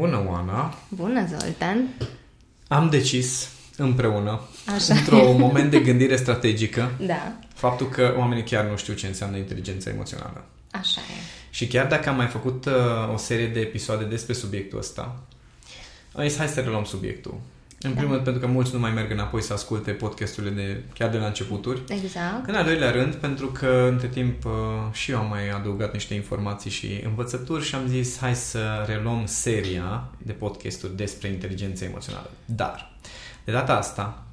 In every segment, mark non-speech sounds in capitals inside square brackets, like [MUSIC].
Bună, Oana! Bună, Zoltan! Am decis împreună, Așa. într-un [LAUGHS] moment de gândire strategică, Da, faptul că oamenii chiar nu știu ce înseamnă inteligența emoțională. așa e. Și chiar dacă am mai făcut uh, o serie de episoade despre subiectul ăsta, am zis hai să reluăm subiectul. În primul rând pentru că mulți nu mai merg înapoi să asculte podcasturile de, chiar de la începuturi. Exact. În al doilea rând, pentru că între timp uh, și eu am mai adăugat niște informații și învățături și am zis hai să reluăm seria de podcasturi despre inteligența emoțională. Dar, de data asta,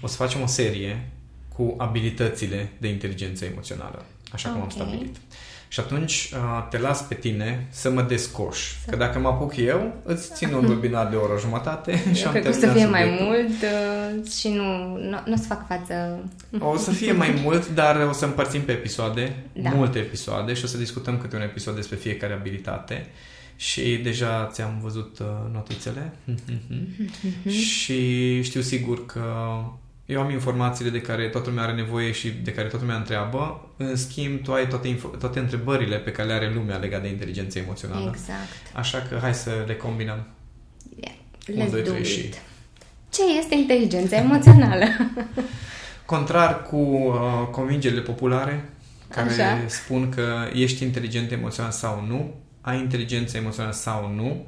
o să facem o serie cu abilitățile de inteligență emoțională, așa cum am Ok. stabilit. Și atunci uh, te las pe tine să mă descoș. Că dacă mă apuc eu, îți țin un webinar de o oră jumătate și Eu am cred că o să terminat fie mai subiectul. mult uh, și nu, nu, nu o să fac față... O să fie mai mult, dar o să împărțim pe episoade, Da. multe episoade și o să discutăm câte un episod despre fiecare abilitate. Și deja ți-am văzut uh, notițele [LAUGHS] și știu sigur că eu am informațiile de care toată lumea are nevoie și de care toată lumea întreabă. În schimb, tu ai toate, info- toate întrebările pe care le are lumea legate de inteligența emoțională. Exact. Așa că hai să le combinăm. Yeah. Un, Let's doi, do trei it. și- Ce este inteligența emoțională? [LAUGHS] Contrar cu uh, convingerile populare care Așa. spun că ești inteligent emoțional sau nu, ai inteligență emoțională sau nu,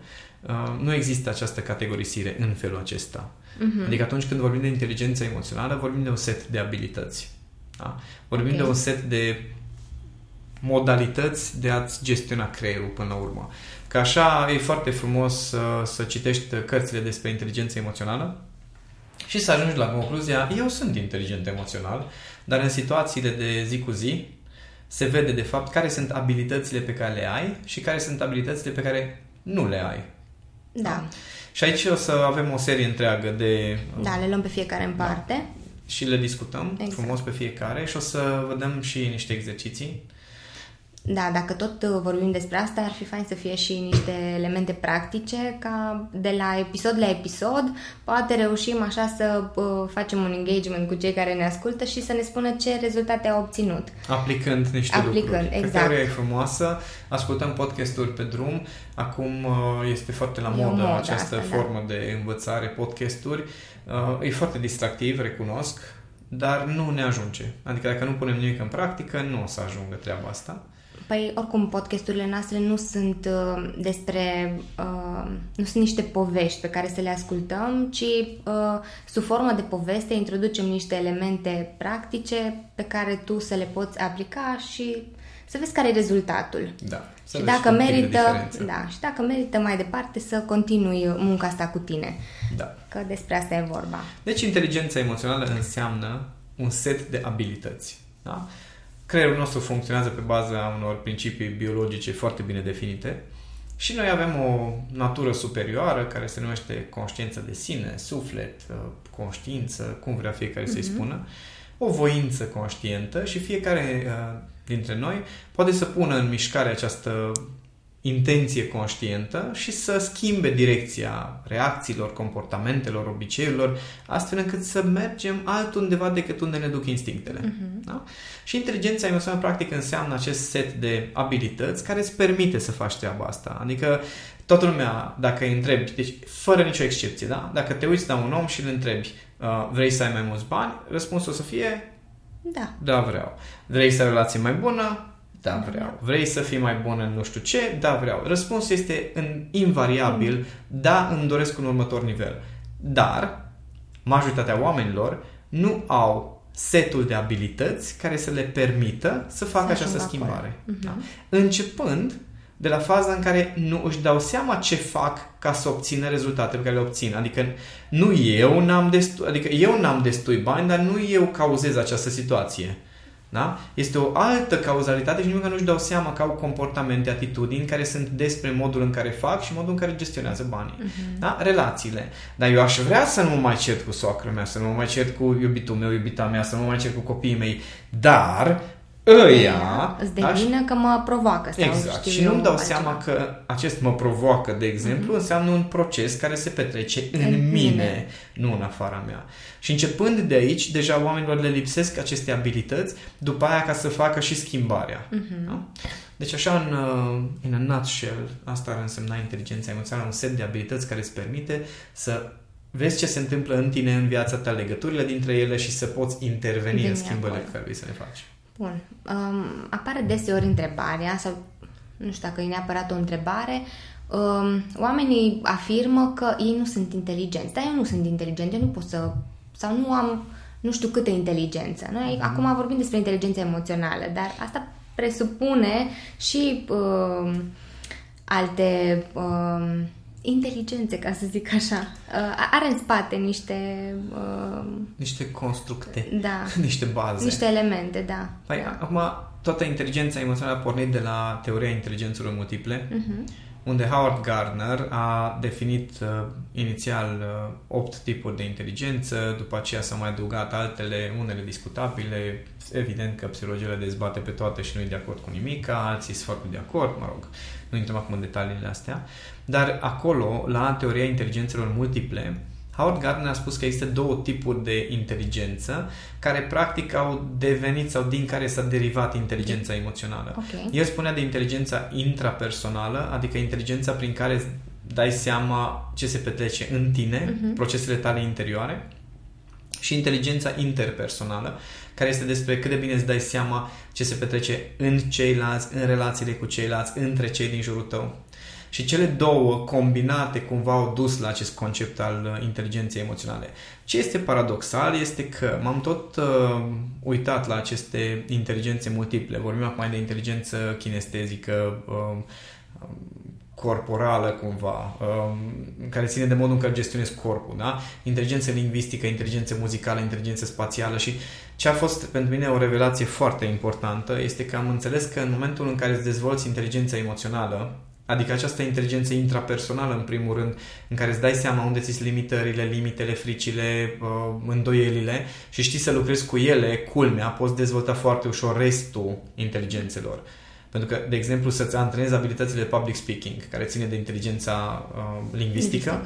uh, nu există această categorisire în felul acesta. Mhm. Adică atunci când vorbim de inteligență emoțională, vorbim de un set de abilități. Da? Vorbim Ok. de un set de modalități de a-ți gestiona creierul până la urmă. Că așa e foarte frumos să, să citești cărțile despre inteligență emoțională și să ajungi la concluzia, eu sunt inteligent emoțional, dar în situațiile de zi cu zi se vede de fapt care sunt abilitățile pe care le ai și care sunt abilitățile pe care nu le ai. Da. Și aici o să avem o serie întreagă de Da, le luăm pe fiecare în parte. și le discutăm Exact. exact. frumos pe fiecare și o să vă dăm și niște exerciții. Da, dacă tot uh, vorbim despre asta, ar fi fain să fie și niște elemente practice, ca de la episod la episod, poate reușim așa să uh, facem un engagement cu cei care ne ascultă și să ne spună ce rezultate au obținut. Aplicând niște Aplicând, lucruri. Cred exact. că e frumoasă. Ascultăm podcasturi pe drum. Acum uh, este foarte la E o modă modă această asta, da. formă de învățare, podcasturi. Uh, E foarte distractiv, recunosc, dar nu ne ajunge. Adică dacă nu punem nimic în practică, nu o să ajungă treaba asta. Păi, oricum, podcasturile noastre nu sunt uh, despre. Uh, nu sunt niște povești pe care să le ascultăm, ci uh, sub formă de poveste introducem niște elemente practice pe care tu să le poți aplica și să vezi care e rezultatul. Da. Să și vezi dacă un pic de merită, diferență. da, și dacă merită mai departe să continui munca asta cu tine. da. Că despre asta e vorba. Deci inteligența emoțională înseamnă un set de abilități. Da? Creierul nostru funcționează pe baza unor principii biologice foarte bine definite. Și noi avem o natură superioară care se numește conștiință de sine, suflet, uh, conștiință, cum vrea fiecare să-i spună, o voință conștientă și fiecare uh, dintre noi poate să pună în mișcare această intenție conștientă și să schimbe direcția reacțiilor, comportamentelor, obiceiurilor, astfel încât să mergem altundeva decât unde ne duc instinctele. Uh-huh. Da? Și inteligența emoțională practic înseamnă acest set de abilități care îți permite să faci treaba asta. Adică toată lumea, dacă îi întrebi, deci fără nicio excepție, da? dacă te uiți la un om și îl întrebi uh, vrei să ai mai mulți bani, răspunsul o să fie Da. da, vreau. Vrei să ai o relație mai bună? Da, vreau. Vrei să fii mai bun în nu știu ce? Da, vreau. Răspunsul este în invariabil, da, îmi doresc un următor nivel. Dar, majoritatea oamenilor nu au setul de abilități care să le permită să facă Să această ajungă schimbare. acolo. Da? Începând de la faza în care nu își dau seama ce fac ca să obțină rezultatele pe care le obțin. Adică nu eu n-am destui, adică eu n-am destui bani, dar nu eu cauzez această situație. Da? Este o altă cauzalitate și nimic că nu-și dau seama că au comportamente, atitudini care sunt despre modul în care fac și modul în care gestionează banii. Uh-huh. Da? Relațiile. Dar eu aș vrea să nu mă mai cert cu soacră mea, să nu mă mai cert cu iubitul meu, iubita mea, să nu mă mai cert cu copiii mei. Dar ăia... Îți da, devină că mă provoacă. Sau Exact. știu Și nu-mi eu dau altceva. seama că acest mă provoacă, de exemplu, mm-hmm. înseamnă un proces care se petrece în, în mine, mine. nu în afara mea. Și începând de aici, deja oamenilor le lipsesc aceste abilități, după aia ca să facă și schimbarea. Mhm. Da? Deci așa, în, uh, in a nutshell, asta ar însemna inteligența emoțională, un set de abilități care îți permite să vezi ce se întâmplă în tine, în viața ta, legăturile dintre ele și să poți interveni Vine în schimbările pe care vrei să le faci. Bun. Um, apare deseori întrebarea, sau nu știu dacă e neapărat o întrebare, um, oamenii afirmă că ei nu sunt inteligenți. Dar eu nu sunt inteligent, eu nu pot să... sau nu am nu știu câtă inteligență. Noi mm-hmm. acum vorbim despre inteligența emoțională, dar asta presupune și uh, alte uh, inteligențe, ca să zic așa. Uh, are în spate niște... Uh, niște constructe. Da. [LAUGHS] niște baze. Niște elemente, da. Păi, da. acum, toată inteligența emoțională a pornit de la teoria inteligențelor multiple. Uh-huh unde Howard Gardner a definit uh, inițial uh, 8 tipuri de inteligență, după aceea s-au mai adăugat altele, unele discutabile, evident că psihologia le dezbate pe toate și nu e de acord cu nimic, alții sunt foarte de acord, mă rog, nu intrăm acum în detaliile astea, dar acolo, la teoria inteligențelor multiple, Howard Gardner a spus că există două tipuri de inteligență care practic au devenit sau din care s-a derivat inteligența emoțională. Okay. El spunea de inteligența intrapersonală, adică inteligența prin care dai seama ce se petrece în tine, uh-huh. procesele tale interioare, și inteligența interpersonală, care este despre cât de bine îți dai seama ce se petrece în ceilalți, în relațiile cu ceilalți, între cei din jurul tău. Și cele două combinate cumva au dus la acest concept al uh, inteligenței emoționale. Ce este paradoxal este că m-am tot uh, uitat la aceste inteligențe multiple. Vorbim acum de inteligență kinestezică, uh, corporală cumva, um, care ține de modul în care gestionezi corpul, da? Inteligență lingvistică, inteligență muzicală, inteligență spațială și ce a fost pentru mine o revelație foarte importantă este că am înțeles că în momentul în care îți dezvolți inteligența emoțională, Adică această inteligență intrapersonală, în primul rând, în care îți dai seama unde ți limitările, limitele, fricile, uh, îndoielile și știi să lucrezi cu ele, culmea, poți dezvolta foarte ușor restul inteligențelor. Pentru că, de exemplu, să-ți antrenezi abilitățile public speaking, care ține de inteligența uh, lingvistică,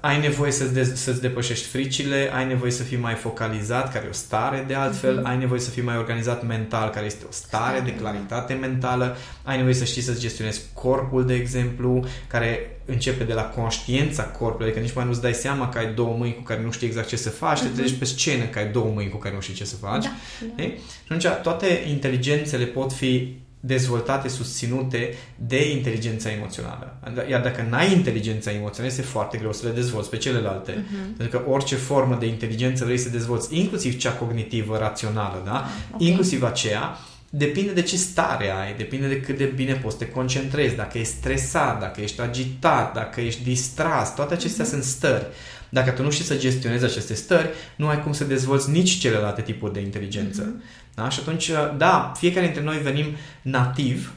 ai nevoie să-ți, de- să-ți depășești fricile, ai nevoie să fii mai focalizat, care e o stare de altfel, mm-hmm. ai nevoie să fii mai organizat mental, care este o stare de claritate mentală, ai nevoie să știi să-ți gestionezi corpul, de exemplu, care începe de la conștiința corpului, adică nici mai nu-ți dai seama că ai două mâini cu care nu știi exact ce să faci, mm-hmm. te mhm. treci pe scenă că ai două mâini cu care nu știi ce să faci. Da, da. Și atunci toate inteligențele pot fi dezvoltate, susținute de inteligența emoțională. Iar dacă n-ai inteligența emoțională, este foarte greu să le dezvolți pe celelalte. Uh-huh. Pentru că orice formă de inteligență vrei să dezvolți, inclusiv cea cognitivă, rațională, da? Okay. Inclusiv aceea, depinde de ce stare ai, depinde de cât de bine poți să te concentrezi, dacă ești stresat, dacă ești agitat, dacă ești distras, toate acestea uh-huh. sunt stări. Dacă tu nu știi să gestionezi aceste stări, nu ai cum să dezvolți nici celelalte tipuri de inteligență. Uh-huh. Da? Și atunci, da, fiecare dintre noi venim nativ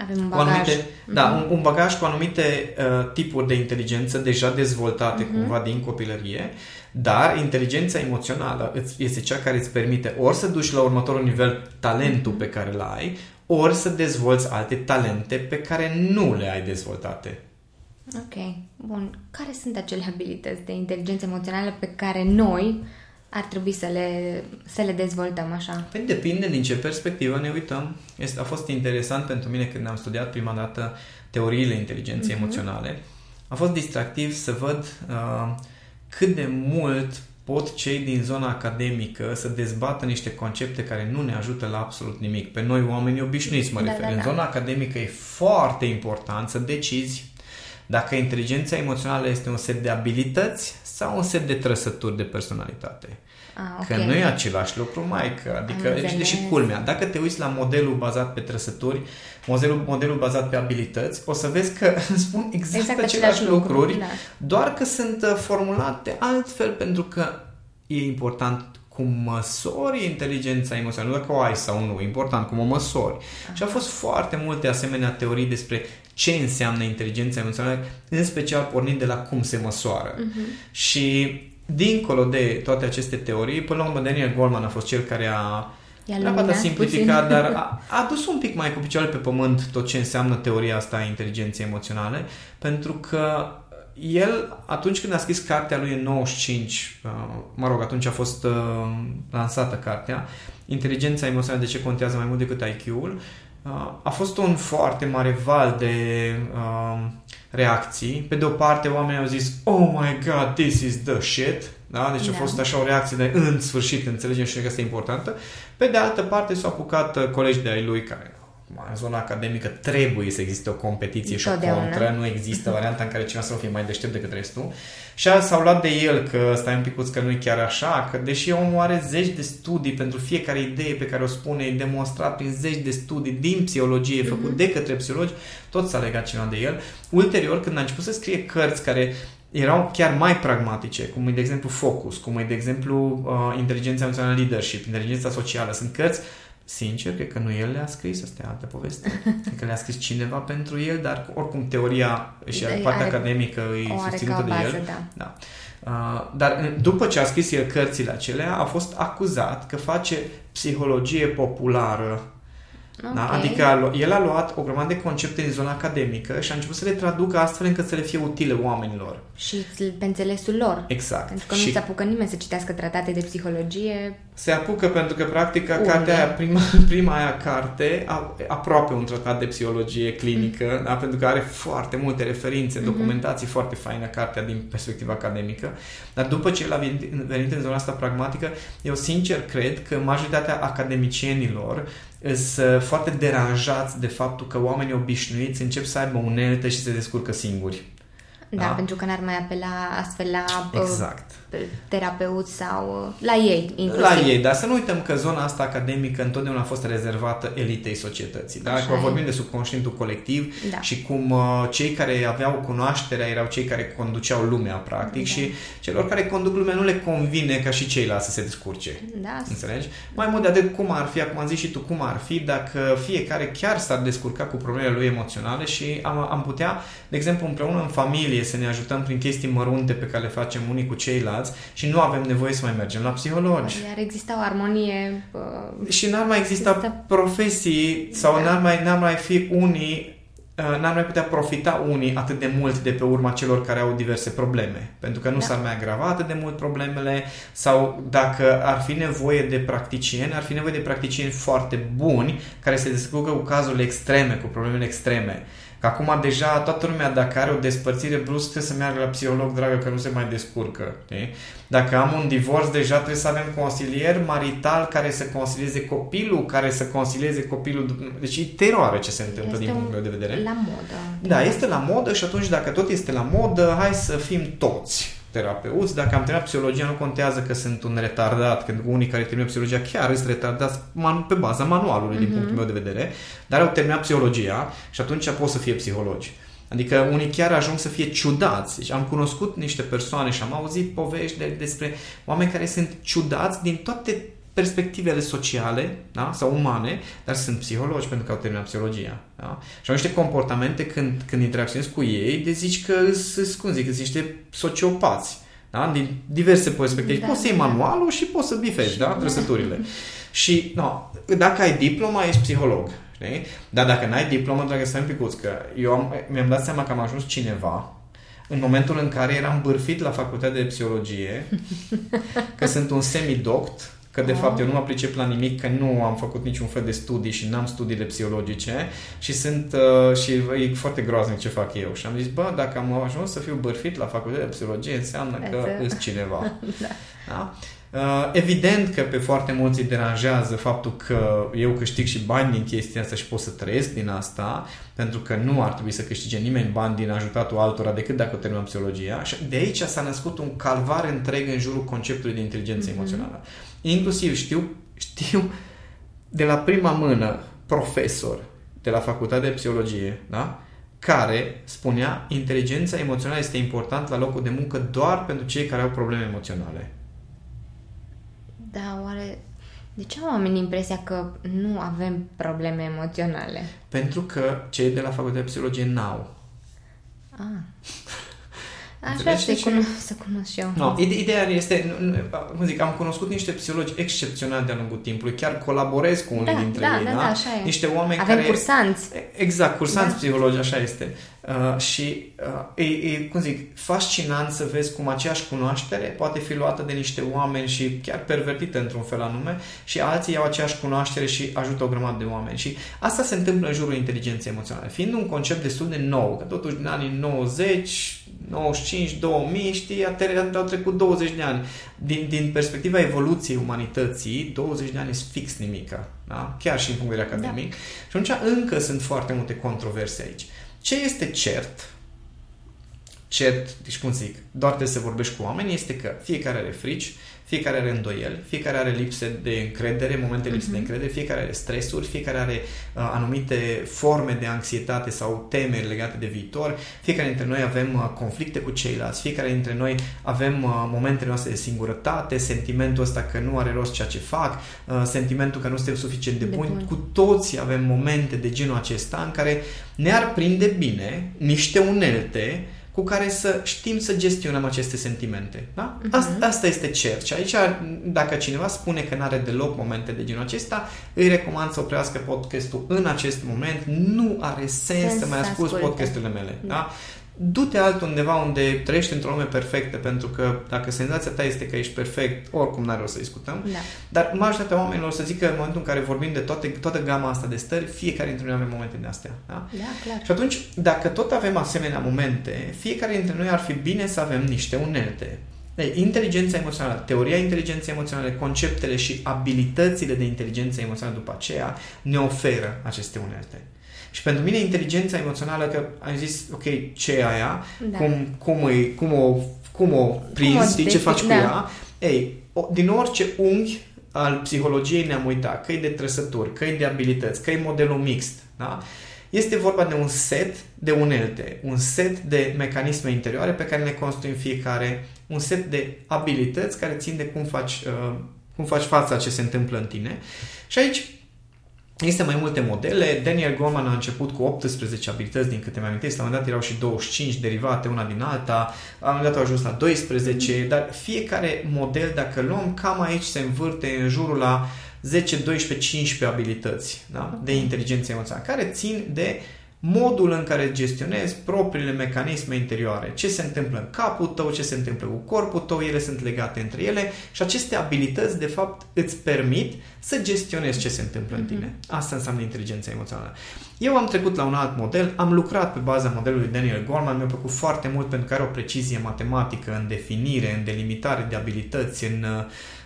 avem un bagaj. Cu anumite, mm-hmm. Da, un, un bagaj cu anumite uh, tipuri de inteligență deja dezvoltate mm-hmm. cumva din copilărie, dar inteligența emoțională este cea care îți permite ori să duci la următorul nivel talentul pe care îl ai, ori să dezvolți alte talente pe care nu le ai dezvoltate. Ok, bun. Care sunt acele abilități de inteligență emoțională pe care noi ar trebui să le, să le dezvoltăm așa? Păi depinde din ce perspectivă ne uităm. Este, a fost interesant pentru mine când am studiat prima dată teoriile inteligenței mm-hmm. emoționale. A fost distractiv să văd uh, cât de mult pot cei din zona academică să dezbată niște concepte care nu ne ajută la absolut nimic. Pe noi, oamenii obișnuiți, mă da, refer. Da, da. În zona academică e foarte important să decizi dacă inteligența emoțională este un set de abilități sau un set de trăsături de personalitate. Ah, okay. Că nu e același lucru, mai că, adică, deci, deși culmea, dacă te uiți la modelul bazat pe trăsături, modelul, modelul bazat pe abilități, o să vezi că [LAUGHS] spun exact, exact aceleași lucruri, lucruri da. doar că sunt uh, formulate altfel pentru că e important cum măsori inteligența emoțională, nu dacă o ai sau nu, important cum o măsori. Aha. Și au fost foarte multe asemenea teorii despre ce înseamnă inteligența emoțională, în special pornind de la cum se măsoară. Uh-huh. Și dincolo de toate aceste teorii, până la urmă Daniel Goleman a fost cel care a a simplificat, dar a, [LAUGHS] a dus un pic mai cu picioarele pe pământ tot ce înseamnă teoria asta a inteligenței emoționale, pentru că el, atunci când a scris cartea lui în 95, uh, mă rog, atunci a fost uh, lansată cartea, Inteligența emoțională de ce contează mai mult decât IQ-ul, uh, a fost un foarte mare val de uh, reacții. Pe de o parte, oamenii au zis, oh my god, this is the shit. Da? Deci da. a fost așa o reacție de în sfârșit, înțelegem și că este importantă. Pe de altă parte, s-au apucat uh, colegi de ai lui care în zona academică trebuie să existe o competiție și o contră, nu există varianta în care cineva să nu fie mai deștept decât restul. Și s-au luat de el că stai un pic că nu e chiar așa, că deși omul are zeci de studii pentru fiecare idee pe care o spune, e demonstrat prin zeci de studii din psihologie, mm-hmm. făcut de către psihologi, tot s-a legat cineva de el. Ulterior, când a început să scrie cărți care erau chiar mai pragmatice, cum e de exemplu Focus, cum e de exemplu uh, Inteligența Emoțională Leadership, Inteligența Socială, sunt cărți Sincer, cred că nu el le-a scris, asta e altă poveste. Cred că le-a scris cineva pentru el, dar oricum teoria și de, partea are, academică e susținută de el. Da. Da. Uh, dar după ce a scris el cărțile acelea, a fost acuzat că face psihologie populară da? Okay. Da? Adică el a luat o grămadă de concepte din zona academică și a început să le traducă astfel încât să le fie utile oamenilor. Și pe înțelesul lor. Exact. Pentru că nu și... se apucă nimeni să citească tratate de psihologie. Se apucă pentru că, practic, cartea aia, prima, [LAUGHS] prima aia carte, a, aproape un tratat de psihologie clinică, mm. da? pentru că are foarte multe referințe, mm-hmm. documentații foarte faină, cartea din perspectiva academică. Dar după ce el a venit, venit în zona asta pragmatică, eu sincer cred că majoritatea academicienilor sunt foarte deranjați de faptul că oamenii obișnuiți încep să aibă unelte și se descurcă singuri. Da, da, pentru că n-ar mai apela astfel la uh, exact. Terapeuți sau uh, la ei inclusiv. La ei, dar să nu uităm că zona asta academică întotdeauna a fost rezervată elitei societății. Da? Așa vorbim de subconștientul colectiv da. și cum uh, cei care aveau cunoașterea erau cei care conduceau lumea, practic, da. și celor care conduc lumea nu le convine ca și ceilalți să se descurce. Da. Înțelegi? Mai mult de atât, cum ar fi, acum am zis și tu, cum ar fi dacă fiecare chiar s-ar descurca cu problemele lui emoționale și am, am putea, de exemplu, împreună în familie familie, să ne ajutăm prin chestii mărunte pe care le facem unii cu ceilalți și nu avem nevoie să mai mergem la psihologi. Iar exista o armonie... Uh, și n-ar mai exista exista... profesii sau da. n-ar, mai, n-ar mai fi unii uh, n-ar mai putea profita unii atât de mult de pe urma celor care au diverse probleme. Pentru că nu da. s-ar mai agrava atât de mult problemele sau dacă ar fi nevoie de practicieni, ar fi nevoie de practicieni foarte buni care se descurcă cu cazurile extreme, cu problemele extreme. Că acum deja toată lumea, dacă are o despărțire bruscă, trebuie să meargă la psiholog, dragă, că nu se mai descurcă. Știi? Dacă am un divorț, deja trebuie să avem consilier marital care să consilieze copilul, care să consilieze copilul. Deci e teroare ce se întâmplă este din punctul meu de vedere. La modă. Da, este la modă și atunci dacă tot este la modă, hai să fim toți terapeuți. Dacă am terminat psihologia, nu contează că sunt un retardat, că unii care termină psihologia chiar sunt retardați pe baza manualului, mm-hmm. din mhm. punctul meu de vedere, dar au terminat psihologia și atunci pot să fie psihologi. Adică unii chiar ajung să fie ciudați. Deci am cunoscut niște persoane și am auzit povești de, despre oameni care sunt ciudați din toate perspectivele sociale da? sau umane, dar sunt psihologi pentru că au terminat psihologia. Da? Și au niște comportamente când, când interacționezi cu ei, de zici că sunt, cum zic, sunt niște sociopați. Da? Din diverse perspective. Da, poți să iei da. manualul și poți să bifezi da? trăsăturile. și no, dacă ai diploma, ești psiholog. Știi? Dar dacă n-ai diplomă, dragă, să picuț, că eu am, mi-am dat seama că am ajuns cineva în momentul în care eram bârfit la facultatea de psihologie, că sunt un semidoct, că de fapt eu nu mă pricep la nimic, că nu am făcut niciun fel de studii și n-am studiile psihologice și sunt uh, și e foarte groaznic ce fac eu. Și am zis, bă, dacă am ajuns să fiu bârfit la facultatea de psihologie, înseamnă că îs cineva. [LAUGHS] da. da? Uh, evident că pe foarte mulți îi deranjează faptul că eu câștig și bani din chestia asta și pot să trăiesc din asta, pentru că nu ar trebui să câștige nimeni bani din ajutatul altora decât dacă terminăm psihologia. Și de aici s-a născut un calvar întreg în jurul conceptului de inteligență mm-hmm. emoțională. Inclusiv știu, știu de la prima mână profesor de la facultatea de psihologie, da? care spunea inteligența emoțională este importantă la locul de muncă doar pentru cei care au probleme emoționale. Da, oare de ce au oamenii impresia că nu avem probleme emoționale? Pentru că cei de la facultatea de psihologie n-au. Ah. Aș vrea să, cuno- să cunosc și eu. No, ideea este, cum zic, am cunoscut niște psihologi excepționali de-a lungul timpului, chiar colaborez cu unii da, dintre da, ei, da? da? da așa e. Niște oameni Avem care... cursanți. Exact, cursanți Da. psihologi, așa este. Uh, și uh, e, e, cum zic, fascinant să vezi cum aceeași cunoaștere poate fi luată de niște oameni și chiar pervertită într-un fel anume și alții iau aceeași cunoaștere și ajută o grămadă de oameni. Și asta se întâmplă în jurul inteligenței emoționale. Fiind un concept destul de nou, că totuși din anii 90, 95, 2000, știi, a tre- au trecut 20 de ani. Din, din perspectiva evoluției umanității, 20 de ani sunt fix nimica, da? chiar și în punct de vedere academic. Da. Și atunci încă sunt foarte multe controverse aici. Ce este cert, cert, deci cum zic, doar de să vorbești cu oameni, este că fiecare are frici, fiecare are îndoieli, fiecare are lipse de încredere, momente lipse uh-huh. de încredere, fiecare are stresuri, fiecare are uh, anumite forme de anxietate sau temeri legate de viitor, fiecare dintre noi avem uh, conflicte cu ceilalți, fiecare dintre noi avem uh, momentele noastre de singurătate, sentimentul ăsta că nu are rost ceea ce fac, uh, sentimentul că nu suntem suficient de, De buni. buni. Cu toții avem momente de genul acesta în care ne-ar prinde bine niște unelte cu care să știm să gestionăm aceste sentimente. Da? Mhm. Asta, asta este cert. Și aici, dacă cineva spune că nu are deloc momente de genul acesta, îi recomand să oprească podcastul în acest moment. Nu are sens, Sens să mai să asculti asculte. podcasturile mele. Da. Da? Du-te altundeva unde trăiești într-o lume perfectă, pentru că dacă senzația ta este că ești perfect, oricum n-are rost să discutăm. Da. Dar majoritatea oamenilor să zic că în momentul în care vorbim de toate, toată gama asta de stări, fiecare dintre noi avem momente de astea. Da? Da, clar. Și atunci, dacă tot avem asemenea momente, fiecare dintre noi ar fi bine să avem niște unelte. Deci, inteligența emoțională, teoria inteligenței emoționale, conceptele și abilitățile de inteligență emoțională după aceea ne oferă aceste unelte. Și pentru mine inteligența emoțională, că am zis, ok, ce e aia, Da. cum, cum, îi, cum, o, cum o prinzi, o știi ce defini- faci cu da. ea, ei, o, din orice unghi al psihologiei ne-am uitat, că e de trăsături, că e de abilități, că e modelul mixt, da? Este vorba de un set de unelte, un set de mecanisme interioare pe care le construim fiecare, un set de abilități care țin de cum faci, uh, cum faci fața ce se întâmplă în tine. Și aici Există mai multe modele. Daniel Goleman a început cu 18 abilități, din câte mi-am amintesc. La un moment dat erau și 25 derivate una din alta. La un moment dat au ajuns la 12, dar fiecare model, dacă luăm, cam aici se învârte în jurul la 10, 12, 15 abilități da? de inteligență emoțională, care țin de modul în care gestionezi propriile mecanisme interioare. Ce se întâmplă în capul tău, ce se întâmplă cu corpul tău, ele sunt legate între ele și aceste abilități, de fapt, îți permit să gestionezi ce se întâmplă în tine. Asta înseamnă inteligența emoțională. Eu am trecut la un alt model, am lucrat pe baza modelului Daniel Goleman, mi-a plăcut foarte mult pentru că are o precizie matematică în definire, în delimitare de abilități, în,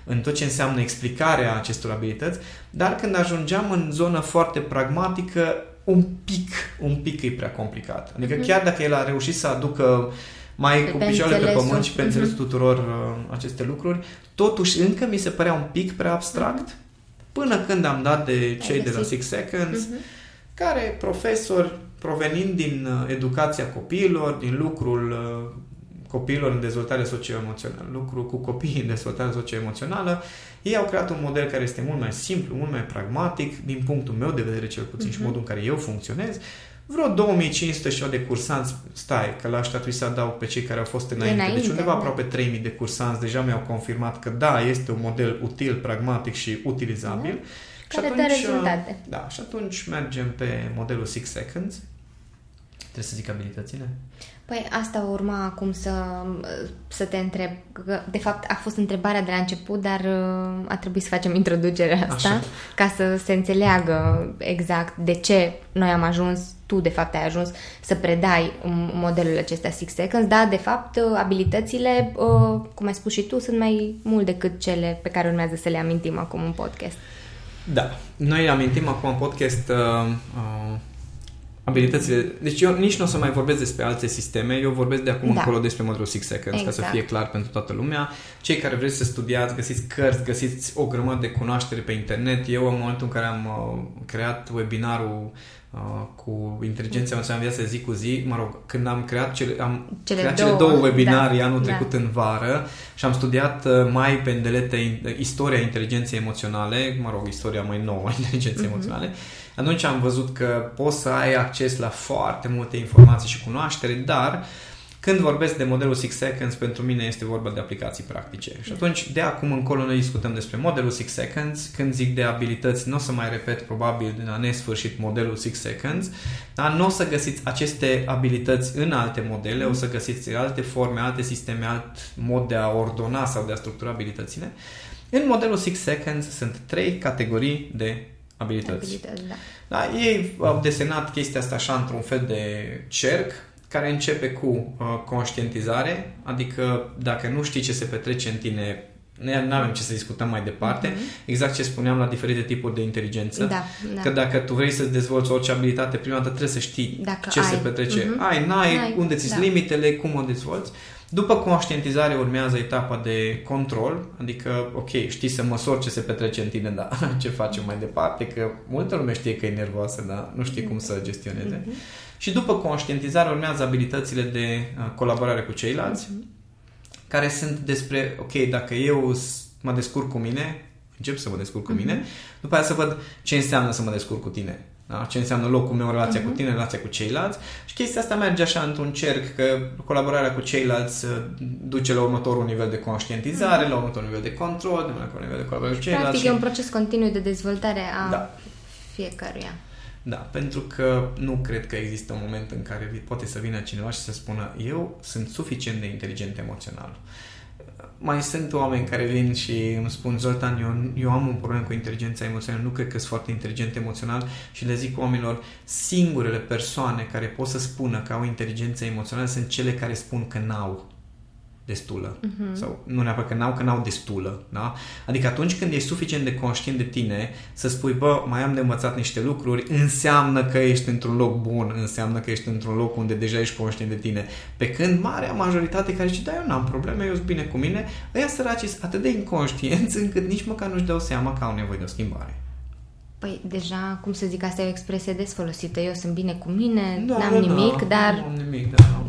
în tot ce înseamnă explicarea acestor abilități, dar când ajungeam în zonă foarte pragmatică, un pic, un pic e prea complicat. Adică Mhm. chiar dacă el a reușit să aducă mai Pe- cu pe picioarele pe înțelesul. pământ și pe Mhm. înțelesul tuturor uh, aceste lucruri, totuși încă mi se părea un pic prea abstract până când am dat de cei de la găsit. Six Seconds, Mhm. care profesori provenind din uh, educația copiilor, din lucrul uh, copiilor în dezvoltare socioemoțională, lucru cu copiii în dezvoltare socioemoțională, ei au creat un model care este mult mai simplu, mult mai pragmatic, din punctul meu de vedere cel puțin și Mhm. modul în care eu funcționez. Vreo 2500 și ceva de cursanți, stai, că la ăștia trebuie să adaug pe cei care au fost înainte, Înainte, deci undeva da. aproape 3000 de cursanți deja mi-au confirmat că da, este un model util, pragmatic și utilizabil. Și Care dă rezultate. Da, și atunci mergem pe modelul Six Seconds. Trebuie să zic abilitățile? Păi asta urma acum să, să te întreb. Că, de fapt, a fost întrebarea de la început, dar uh, a trebuit să facem introducerea asta Așa. ca să se înțeleagă exact de ce noi am ajuns, tu de fapt ai ajuns să predai um, modelul acesta Six Seconds, dar de fapt uh, abilitățile, uh, cum ai spus și tu, sunt mai mult decât cele pe care urmează să le amintim acum în podcast. Da. Noi amintim acum în podcast uh, uh, abilitățile. Deci eu nici nu o să mai vorbesc despre alte sisteme, eu vorbesc de acum Da. încolo despre modelul Six Seconds, ca să Exact. fie clar pentru toată lumea. Cei care vreți să studiați, găsiți cărți, găsiți o grămadă de cunoaștere pe internet. Eu, în momentul în care am uh, creat webinarul uh, cu inteligența emoțională în viața de zi cu zi, mă rog, când am creat cele, am Cele creat două, cele două webinarii da, anul da. trecut în vară și am studiat uh, mai pe îndelete in- istoria inteligenței emoționale, mă rog, istoria mai nouă a [LAUGHS] inteligenței Mhm. emoționale. Atunci am văzut că poți să ai acces la foarte multe informații și cunoaștere, dar Când vorbesc de modelul Six Seconds, pentru mine este vorba de aplicații practice. Și atunci, de acum încolo, noi discutăm despre modelul Six Seconds. Când zic de abilități, nu o să mai repet probabil din la nesfârșit modelul Six Seconds, dar nu o să găsiți aceste abilități în alte modele, o să găsiți alte forme, alte sisteme, alt mod de a ordona sau de a structura abilitățile. În modelul Six Seconds sunt trei categorii de abilități. abilități da. Da, ei au desenat chestia asta așa într-un fel de cerc care începe cu uh, conștientizare, adică dacă nu știi ce se petrece în tine, nu avem ce să discutăm mai departe. Mm-hmm. Exact ce spuneam la diferite tipuri de inteligență. Da, da. Că dacă tu vrei să dezvolți orice abilitate, prima dată trebuie să știi dacă ce ai. se petrece. Mm-hmm. Ai, n-ai, n-ai unde ți da. limitele, cum o dezvolți. După conștientizare urmează etapa de control, adică, ok, știi să măsori ce se petrece în tine, dar [LAUGHS] ce facem mai departe, că multă lume știe că e nervoasă, dar nu știe cum să gestioneze. Mm-hmm. Și după conștientizare urmează abilitățile de uh, colaborare cu ceilalți, mm-hmm. care sunt despre, ok, dacă eu mă descurc cu mine, încep să mă descurc cu mine, mm-hmm. după aceea să văd ce înseamnă să mă descurc cu tine. Da? Ce înseamnă locul meu, relația uh-huh. cu tine, relația cu ceilalți. Și chestia asta merge așa într-un cerc că colaborarea cu ceilalți uh, duce la următorul nivel de conștientizare, uh-huh. la următorul nivel de control, la următorul nivel de colaborare cu ceilalți. Practic și... e un proces continuu de dezvoltare a da. fiecăruia. Da, pentru că nu cred că există un moment în care poate să vină cineva și să spună eu sunt suficient de inteligent emoțional. Mai sunt oameni care vin și îmi spun Zoltan, eu, eu am un problem cu inteligența emoțională, nu cred că sunt foarte inteligent emoțional. Și le zic oamenilor, singurele persoane care pot să spună că au inteligență emoțională sunt cele care spun că n-au destulă. Uh-huh. Sau nu neapărat că n-au, că n-au destulă. Da? Adică atunci când ești suficient de conștient de tine să spui, bă, mai am de învățat niște lucruri, înseamnă că ești într-un loc bun, înseamnă că ești într-un loc unde deja ești conștient de tine. Pe când marea majoritate care zice, da, eu n-am probleme, eu sunt bine cu mine, ăia săraci sunt atât de inconștienți [LAUGHS] încât nici măcar nu-și dau seama că au nevoie de o schimbare. Păi deja, cum să zic, asta e o expresie des folosită. Eu sunt bine cu mine, da, n-am da, nimic, da, dar nu am nimic, da,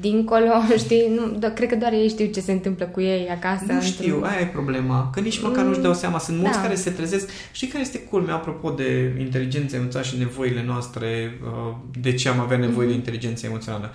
dincolo, [LAUGHS] știi, nu, do- cred că doar ei știu ce se întâmplă cu ei acasă. Nu știu, aia e problema, că nici măcar mm, nu-și dau seama. Sunt mulți da. care se trezesc. Știi care este culmea, apropo de inteligența emoțională și nevoile noastre, uh, de ce am avea nevoie mm. de inteligență emoțională?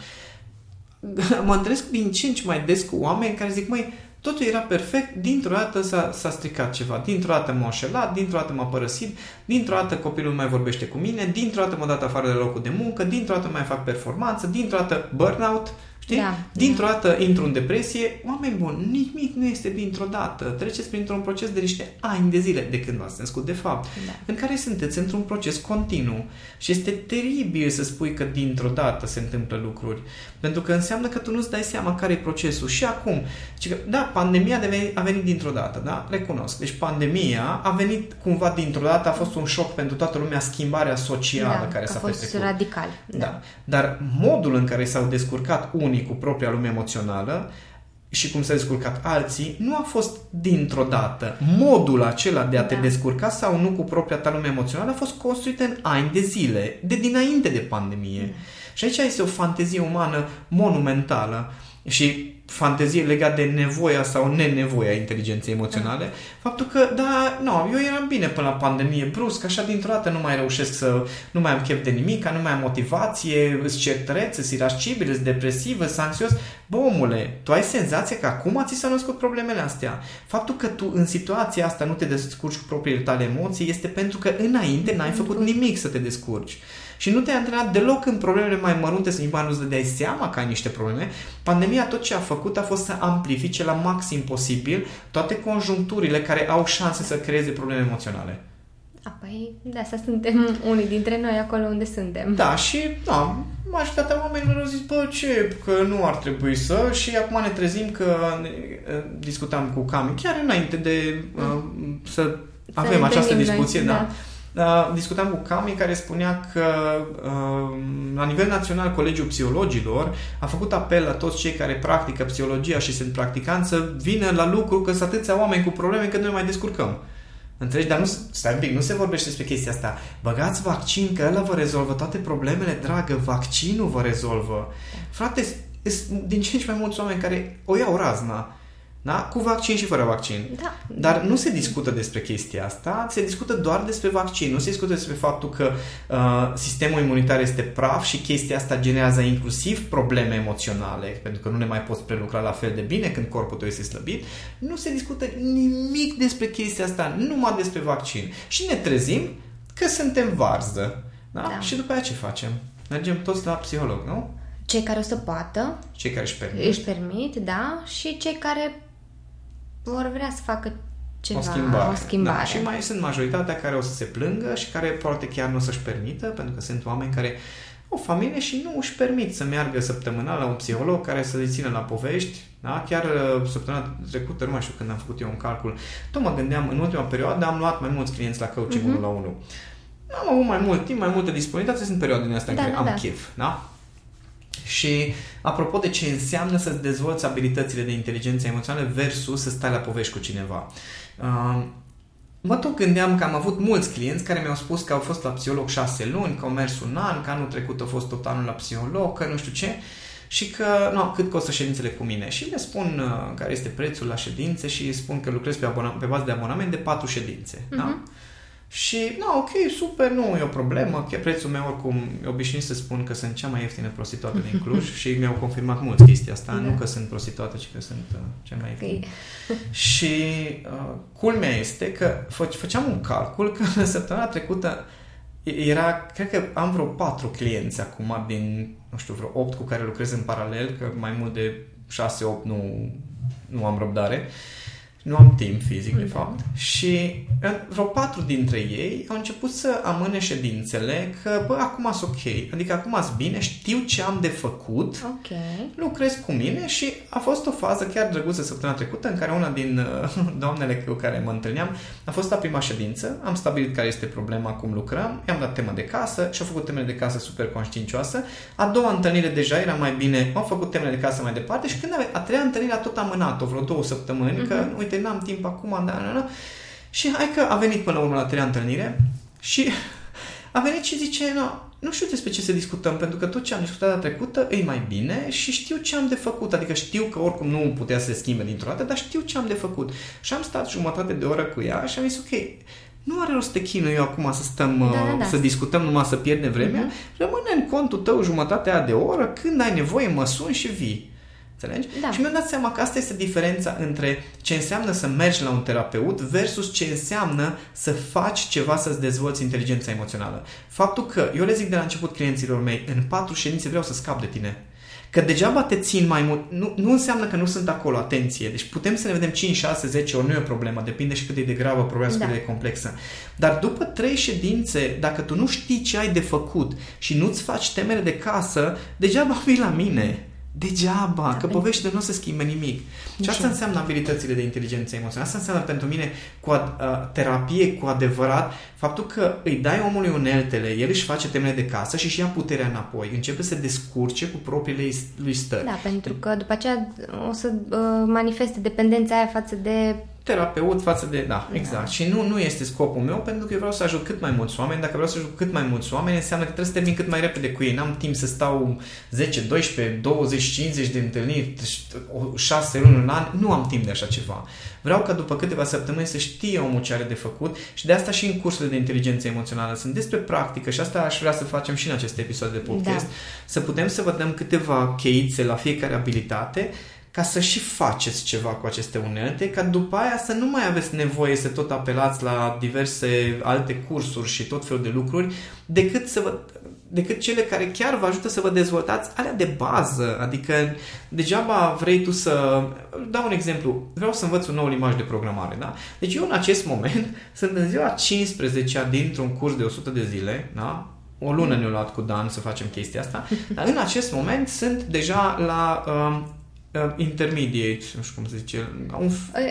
[LAUGHS] Mă întâlnesc din ce în ce mai des cu oameni care zic, măi, Totul era perfect, dintr-o dată s-a, s-a stricat ceva, dintr-o dată m-a înșelat, dintr-o dată m-a părăsit, dintr-o dată copilul nu mai vorbește cu mine, dintr-o dată m-a dat afară de locul de muncă, dintr-o dată mai fac performanță, dintr-o dată burnout, Știi? Da, dintr-o da. dată intru în depresie, oameni buni, nimic nu este dintr-o dată. Treceți printr-un proces de niște ani de zile de când v-ați născut, de fapt, da. în care sunteți într-un proces continuu. Și este teribil să spui că dintr-o dată se întâmplă lucruri. Pentru că înseamnă că tu nu-ți dai seama care e procesul. Și acum, că, da, pandemia a venit dintr-o dată, da? Recunosc. Deci pandemia a venit cumva dintr-o dată, a fost un șoc pentru toată lumea, schimbarea socială da, care s-a a fost petrecut. radical. Da. da. Dar modul în care s-au descurcat unii cu propria lume emoțională și cum s-a descurcat alții, nu a fost dintr-o dată. Modul acela de a te da. descurca sau nu cu propria ta lume emoțională a fost construit în ani de zile, de dinainte de pandemie. Da. Și aici este o fantezie umană monumentală și fantezie legat de nevoia sau nenevoia inteligenței emoționale. Da. Faptul că, da, nu, eu eram bine până la pandemie, brusc, așa dintr-o dată nu mai reușesc să, nu mai am chef de nimic, nu mai am motivație, îți certăreț, îți irascibil, îți depresiv, îți anxios. Bă, omule, tu ai senzația că acum ți s-au născut problemele astea. Faptul că tu în situația asta nu te descurci cu propriile tale emoții este pentru că înainte n-ai făcut nimic să te descurci și nu te-ai antrenat deloc în problemele mai mărunte, să nici nu-ți dădeai seama că ai niște probleme, pandemia tot ce a făcut a fost să amplifice la maxim posibil toate conjuncturile care au șanse să creeze probleme emoționale. Apoi, de asta suntem unii dintre noi acolo unde suntem. Da, și da, majoritatea oamenilor au zis, bă, ce, că nu ar trebui să și acum ne trezim că ne, discutam cu Cami chiar înainte de uh, să, să avem această discuție, noi, da. da Uh, discutam cu Cami care spunea că uh, la nivel național Colegiul Psihologilor a făcut apel la toți cei care practică psihologia și sunt practicanți să vină la lucru că sunt atâția oameni cu probleme că noi mai descurcăm. Înțelegi? Dar nu, stai un pic, nu se vorbește despre chestia asta. Băgați vaccin că ăla vă rezolvă toate problemele, dragă, vaccinul vă rezolvă. Frate, din ce în ce mai mulți oameni care o iau razna Da? Cu vaccin și fără vaccin. Da. Dar nu se discută despre chestia asta, se discută doar despre vaccin. Nu se discută despre faptul că uh, sistemul imunitar este praf și chestia asta generează inclusiv probleme emoționale, pentru că nu ne mai poți prelucra la fel de bine când corpul tău este slăbit. Nu se discută nimic despre chestia asta, numai despre vaccin. Și ne trezim că suntem varză. Da? da. Și după aceea ce facem? Mergem toți la psiholog, nu? Cei care o să poată. Cei care își permit. Își permit, da. Și cei care vor vrea să facă ceva, o schimbare. O schimbare. Da, și mai sunt majoritatea care o să se plângă și care poate chiar nu o să-și permită, pentru că sunt oameni care o familie și nu își permit să meargă săptămânal la un psiholog care să le țină la povești. Da? Chiar uh, săptămâna trecută, nu mai știu când am făcut eu un calcul, tot mă gândeam, în ultima perioadă am luat mai mulți clienți la coaching uh-huh. la unul. Am avut mai mult timp, mai multă disponibilitate, sunt perioade din astea da, în care da, am da. chef. Da? Și apropo de ce înseamnă să-ți dezvolți abilitățile de inteligență emoțională versus să stai la povești cu cineva. Uh, mă tot gândeam că am avut mulți clienți care mi-au spus că au fost la psiholog șase luni, că au mers un an, că anul trecut a fost tot anul la psiholog, că nu știu ce și că, nu, cât costă ședințele cu mine. Și le spun uh, care este prețul la ședințe și spun că lucrez pe, abona- pe bază de abonament de patru ședințe. Uh-huh. Da? Mhm. Și, nu, ok, super, nu e o problemă, că prețul meu oricum, e obișnuit să spun că sunt cea mai ieftină prostituată din Cluj [LAUGHS] și mi-au confirmat mulți chestia asta, da. nu că sunt prostituată, ci că sunt uh, cea mai ieftină. Okay. [LAUGHS] și uh, culmea este că fă, făceam un calcul că [LAUGHS] săptămâna trecută era, cred că am vreo patru clienți acum din, nu știu, vreo opt cu care lucrez în paralel, că mai mult de șase, opt nu, nu am răbdare. Uh, nu am timp fizic, de da. fapt. Și vreo patru dintre ei au început să amâne ședințele că, bă, acum sunt ok. Adică acum sunt bine, știu ce am de făcut, okay. lucrez cu mine și a fost o fază chiar drăguță săptămâna trecută în care una din uh, [LAUGHS] doamnele cu care mă întâlneam a fost la prima ședință, am stabilit care este problema, cum lucrăm, i-am dat temă de casă și a făcut temele de casă super conștiincioasă. A doua întâlnire deja era mai bine, au făcut temele de casă mai departe și când a, a treia întâlnire a tot amânat-o vreo două săptămâni, uh-huh. că, mhm. Uite, n-am timp acum, da, da, da. Și hai că a venit până la urmă la treia întâlnire și a venit și zice, no, nu știu despre ce să discutăm, pentru că tot ce am discutat data trecută e mai bine și știu ce am de făcut. Adică știu că oricum nu putea să se schimbe dintr-o dată, dar știu ce am de făcut. Și am stat jumătate de oră cu ea și am zis, ok, nu are rost să te chinui eu acum să stăm, da, da, da. să discutăm numai să pierdem vremea. Uh-huh. Rămâne în contul tău jumătatea de oră, când ai nevoie mă suni și vii. Înțelegi? Da. Și mi-am dat seama că asta este diferența între ce înseamnă să mergi la un terapeut versus ce înseamnă să faci ceva să-ți dezvolți inteligența emoțională. Faptul că, eu le zic de la început clienților mei, în patru ședințe vreau să scap de tine. Că degeaba te țin mai mult, nu, nu înseamnă că nu sunt acolo, atenție. Deci putem să ne vedem 5, 6, 10 ori, nu e o problemă, depinde și cât e de gravă problema da. cât de complexă. Dar după trei ședințe, dacă tu nu știi ce ai de făcut și nu-ți faci temere de casă, degeaba vii la mine. Degeaba, da, că poveștile nu se schimbe nimic. Și asta înseamnă abilitățile de inteligență emoțională. Asta înseamnă pentru mine cu a, a, terapie cu adevărat faptul că îi dai omului uneltele, el își face temele de casă și își ia puterea înapoi. Începe să descurce cu propriile lui stări. Da, pentru că după aceea o să uh, manifeste dependența aia față de terapeut față de... Da, exact. Da. Și nu, nu este scopul meu pentru că eu vreau să ajut cât mai mulți oameni. Dacă vreau să ajut cât mai mulți oameni, înseamnă că trebuie să termin cât mai repede cu ei. N-am timp să stau 10, 12, 20, 50 de întâlniri, 6 luni, un an. Nu am timp de așa ceva. Vreau ca după câteva săptămâni să știe omul ce are de făcut și de asta și în cursurile de inteligență emoțională sunt despre practică și asta aș vrea să facem și în aceste episoade de podcast. Da. Să putem să vă dăm câteva cheițe la fiecare abilitate ca să și faceți ceva cu aceste unelte, ca după aia să nu mai aveți nevoie să tot apelați la diverse alte cursuri și tot felul de lucruri, decât, să vă, decât cele care chiar vă ajută să vă dezvoltați alea de bază. Adică degeaba vrei tu să... Dau un exemplu. Vreau să învăț un nou limbaj de programare, da? Deci eu în acest moment [LAUGHS] sunt în ziua 15 dintr-un curs de 100 de zile, da? O lună ne-a luat cu Dan să facem chestia asta, dar în acest moment sunt deja la uh, uh, intermediate, nu știu cum se zice, un,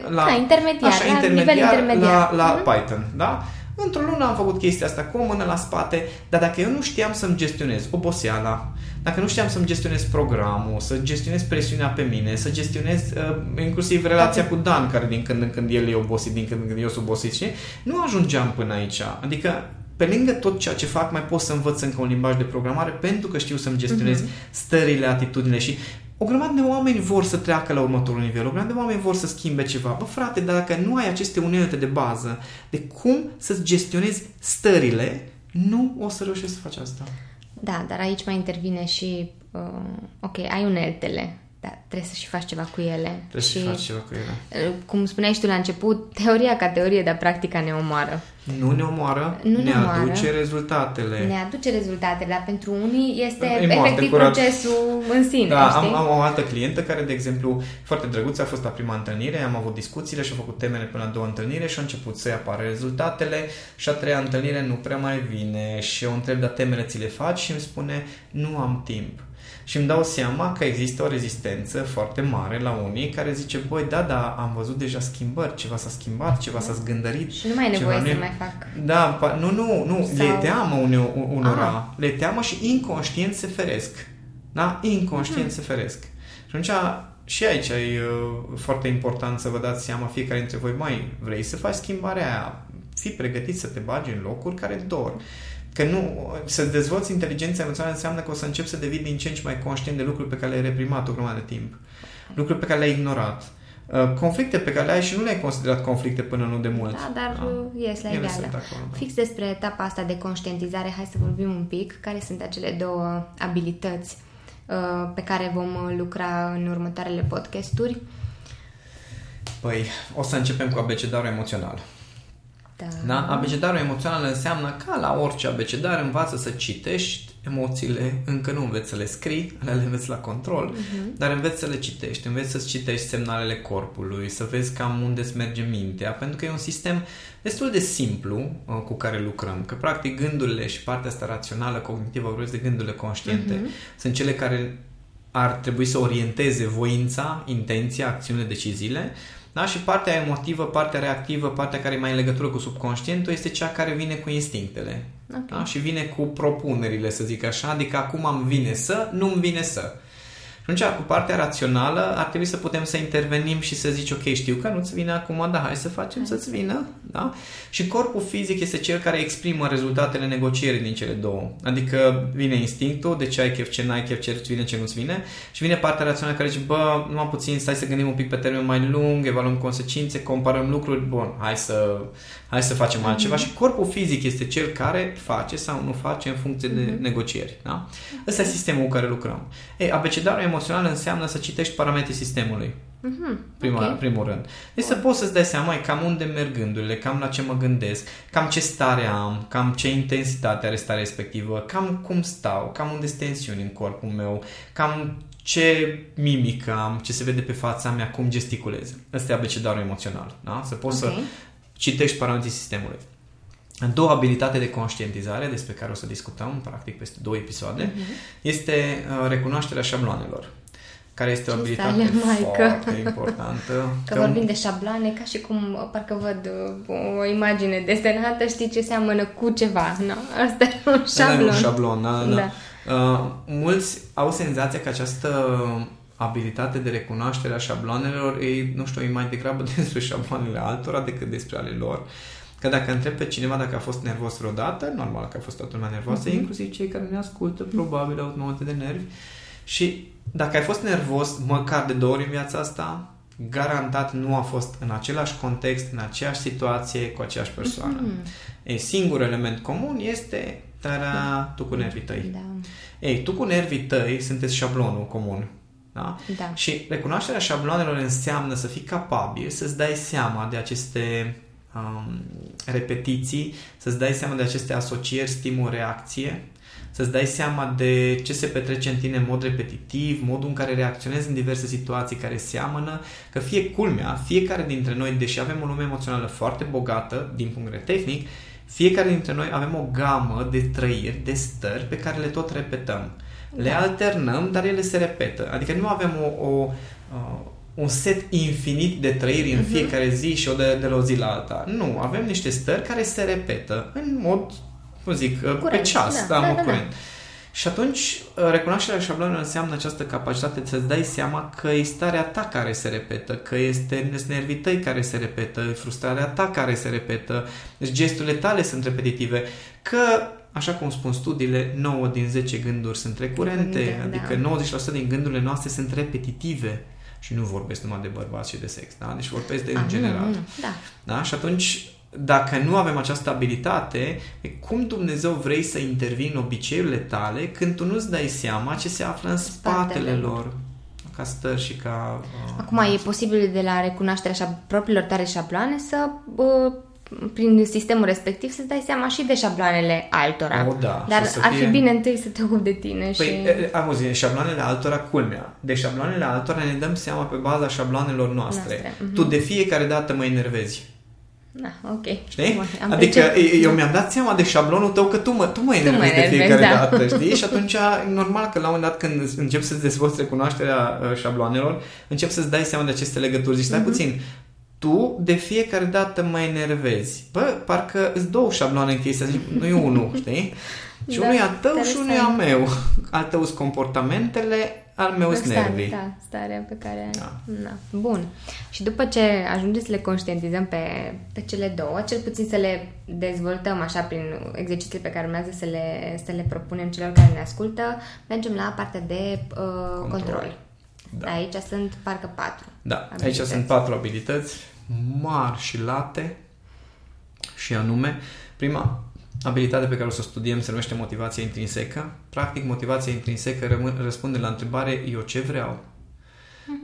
la, da, intermediar, așa, la intermediar, nivel intermediar. La, la mm-hmm. Python, da? Într-o lună am făcut chestia asta cu o mână la spate, dar dacă eu nu știam să-mi gestionez oboseala, dacă nu știam să-mi gestionez programul, să gestionez presiunea pe mine, să gestionez uh, inclusiv relația dacă... cu Dan, care din când în când el e obosit, din când în când eu sunt obosit și nu ajungeam până aici. Adică pe lângă tot ceea ce fac, mai pot să învăț încă un limbaj de programare pentru că știu să-mi gestionez uh-huh. stările, atitudinile și o grămadă de oameni vor să treacă la următorul nivel, o grămadă de oameni vor să schimbe ceva. Bă, frate, dacă nu ai aceste unelte de bază de cum să-ți gestionezi stările, nu o să reușești să faci asta. Da, dar aici mai intervine și, uh, ok, ai uneltele, dar trebuie să și faci ceva cu ele. Trebuie și, să faci ceva cu ele. Uh, cum spuneai și tu la început, teoria ca teorie, dar practica ne omoară. Nu ne omoară, nu ne, ne omoară, aduce rezultatele. Ne aduce rezultatele, dar pentru unii este e efectiv curat. procesul în sine. Da, am, am o altă clientă care, de exemplu, foarte drăguță, a fost la prima întâlnire, am avut discuțiile și a făcut temele până la două întâlnire și a început să-i apară rezultatele și a treia întâlnire nu prea mai vine și eu întreb, dar temele ți le faci? Și îmi spune, nu am timp și îmi dau seama că există o rezistență foarte mare la unii care zice, băi, da, da, am văzut deja schimbări, ceva s-a schimbat, ceva s-a zgândărit. Și nu mai e nevoie să mai fac. Da, nu, nu, nu, Sau... le teamă une, unora, ah. le teamă și inconștient se feresc. Da? Inconștient hmm. se feresc. Și atunci și aici e uh, foarte important să vă dați seama fiecare dintre voi, mai vrei să faci schimbarea aia, fii pregătit să te bagi în locuri care dor. Că nu, să dezvolți inteligența emoțională înseamnă că o să începi să devii din ce în ce mai conștient de lucruri pe care le-ai reprimat o grămadă de timp. Lucruri pe care le-ai ignorat. Uh, conflicte pe care le ai și nu le-ai considerat conflicte până nu de mult. Da, dar da? ies la ideală. Da. Fix despre etapa asta de conștientizare, hai să vorbim un pic. Care sunt acele două abilități uh, pe care vom lucra în următoarele podcasturi? Păi, o să începem cu abecedarul emoțional. Da. da? Abecedarul emoțional înseamnă ca la orice abecedar învață să citești emoțiile, încă nu înveți să le scrii, [LAUGHS] le înveți la control, uh-huh. dar înveți să le citești, înveți să citești semnalele corpului, să vezi cam unde îți merge mintea, pentru că e un sistem destul de simplu uh, cu care lucrăm, că practic gândurile și partea asta rațională, cognitivă, vorbesc de gândurile conștiente, uh-huh. sunt cele care ar trebui să orienteze voința, intenția, acțiunile, deciziile, da? Și partea emotivă, partea reactivă, partea care e mai în legătură cu subconștientul este cea care vine cu instinctele. Okay. Da? Și vine cu propunerile, să zic așa, adică acum am vine să, nu-mi vine să. Și atunci, cu partea rațională, ar trebui să putem să intervenim și să zici, ok, știu că nu-ți vine acum, dar hai să facem hai. să-ți vină. Da? Și corpul fizic este cel care exprimă rezultatele negocierii din cele două. Adică vine instinctul, de ce ai chef, ce n-ai chef, ce îți vine, ce nu-ți vine. Și vine partea rațională care zice, bă, numai puțin, stai să gândim un pic pe termen mai lung, evaluăm consecințe, comparăm lucruri, bun, hai să, hai să facem mm-hmm. altceva. Și corpul fizic este cel care face sau nu face în funcție de mm-hmm. negocieri. Da? Ăsta e sistemul cu care lucrăm. Ei, abecedarul emoțional înseamnă să citești parametrii sistemului. Mm-hmm. Prima, okay. Primul rând. Deci să poți să-ți dai seama cam unde merg gândurile, cam la ce mă gândesc, cam ce stare am, cam ce intensitate are starea respectivă, cam cum stau, cam unde sunt tensiuni în corpul meu, cam ce mimică am, ce se vede pe fața mea, cum gesticulez. Ăsta e abecedarul emoțional. Da? Să poți okay. să citești parametrii sistemului. A doua abilitate de conștientizare, despre care o să discutăm, practic, peste două episoade, uh-huh. este uh, recunoașterea șabloanelor care este o abilitate foarte importantă. Că, că vorbim un... de șabloane, ca și cum uh, parcă văd uh, o imagine desenată, știi ce seamănă cu ceva, nu? Asta e un șablon. Da, un șablon, da, da. da. Uh, mulți au senzația că această abilitate de recunoaștere a șabloanelor e, nu știu, e mai degrabă [LAUGHS] despre șabloanele altora decât despre ale lor. Că dacă întreb pe cineva dacă a fost nervos vreodată, normal că a fost toată lumea nervoasă, uh-huh. inclusiv cei care ne ascultă, probabil au multe de nervi. Și dacă ai fost nervos măcar de două ori în viața asta, garantat nu a fost în același context, în aceeași situație, cu aceeași persoană. Mm-hmm. E, singurul element comun este tara, tu cu nervii tăi. Da. Ei, tu cu nervii tăi sunteți șablonul comun. Da? Da. Și recunoașterea șabloanelor înseamnă să fii capabil să-ți dai seama de aceste um, repetiții, să-ți dai seama de aceste asocieri, stimul, reacție, să-ți dai seama de ce se petrece în tine în mod repetitiv, modul în care reacționezi în diverse situații care seamănă, că fie culmea, fiecare dintre noi, deși avem o lume emoțională foarte bogată din punct de vedere tehnic, fiecare dintre noi avem o gamă de trăiri, de stări pe care le tot repetăm. Le da. alternăm, dar ele se repetă. Adică nu avem o, o, uh, un set infinit de trăiri în uh-huh. fiecare zi și o de, de la o zi la alta. Nu, avem niște stări care se repetă în mod cum zic, uh, curent, pe ceas, da, da, da, da, curent. Da. Și atunci, uh, recunoașterea șablonului înseamnă această capacitate să-ți dai seama că e starea ta care se repetă, că este nervii tăi care se repetă, frustrarea ta care se repetă, deci gesturile tale sunt repetitive, că așa cum spun studiile, 9 din 10 gânduri sunt recurente, Recurente, da. adică 90% din gândurile noastre sunt repetitive și nu vorbesc numai de bărbați și de sex, da? Deci vorbesc de Ah, în general. Nu, nu, da. Da? Și atunci, dacă nu avem această abilitate, e, cum Dumnezeu vrei să intervii în obiceiurile tale când tu nu-ți dai seama ce se află în spatele, Spatele. lor? Ca stări și ca... Uh, Acum e posibil de la recunoașterea așa propriilor tale șabloane să uh, prin sistemul respectiv să-ți dai seama și de șabloanele altora. O, da, Dar și să ar fie- fi bine întâi să te ocupi de tine Păi, și... e, auzi, șabloanele altora, culmea. De șabloanele altora ne dăm seama pe baza șabloanelor noastre. Noastre, mhm. Tu de fiecare dată mă enervezi. Da, ok. Știi? Bun, am adică perceput. e- eu mi-am dat seama de șablonul tău că tu mă, tu mă enervezi mă de enervezi, fiecare da. dată, știi? Și atunci e normal că la un moment dat când încep să-ți dezvolți recunoașterea uh, șabloanelor, încep să-ți dai seama de aceste legături. Zici, stai Mhm. puțin, tu de fiecare dată mă enervezi. Bă, parcă îți două șabloane în chestia, zic, nu e unul, [LAUGHS] știi? Și Da, unul e a tău și unul e a interesant. meu. Al tău sunt comportamentele, al meu sunt Stare, nervii. Da, starea pe care... Da. Da. Bun. Și după ce ajungem să le conștientizăm pe, pe cele două, cel puțin să le dezvoltăm așa prin exercițiile pe care urmează să le, să le propunem celor care ne ascultă, mergem la partea de uh, control. control. Da. Aici sunt parcă patru. Da, aici abilități. sunt patru abilități mari și late și anume, prima abilitate pe care o să o studiem se numește motivația intrinsecă. Practic, motivația intrinsecă rămân, răspunde la întrebare eu ce vreau.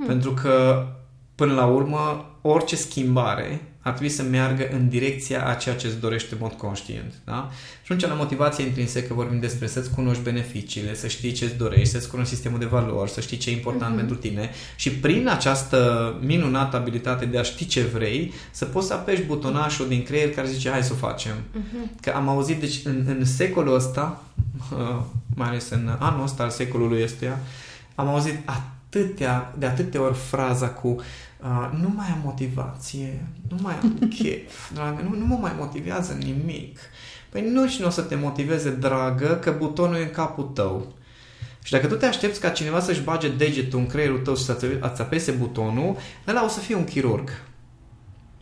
Pentru că, până la urmă, orice schimbare ar trebui să meargă în direcția a ceea ce îți dorește în mod conștient. Da? Și atunci, la motivație intrinsecă vorbim despre să-ți cunoști beneficiile, să știi ce-ți dorești, să-ți cunoști sistemul de valori, să știi ce e important pentru tine și prin această minunată abilitate de a ști ce vrei, să poți să apeși butonașul din creier care zice hai să o facem. Că am auzit, deci în, în secolul ăsta, mai ales în anul ăsta al secolului ăstuia, am auzit atâtea, de atâtea ori fraza cu uh, nu mai am motivație, nu mai am [LAUGHS] chef, dragă, nu, nu mă mai motivează nimic. Păi nu și nu o să te motiveze, dragă, că butonul e în capul tău. Și dacă tu te aștepți ca cineva să-și bage degetul în creierul tău și să-ți să-ți apese butonul, ăla o să fie un chirurg.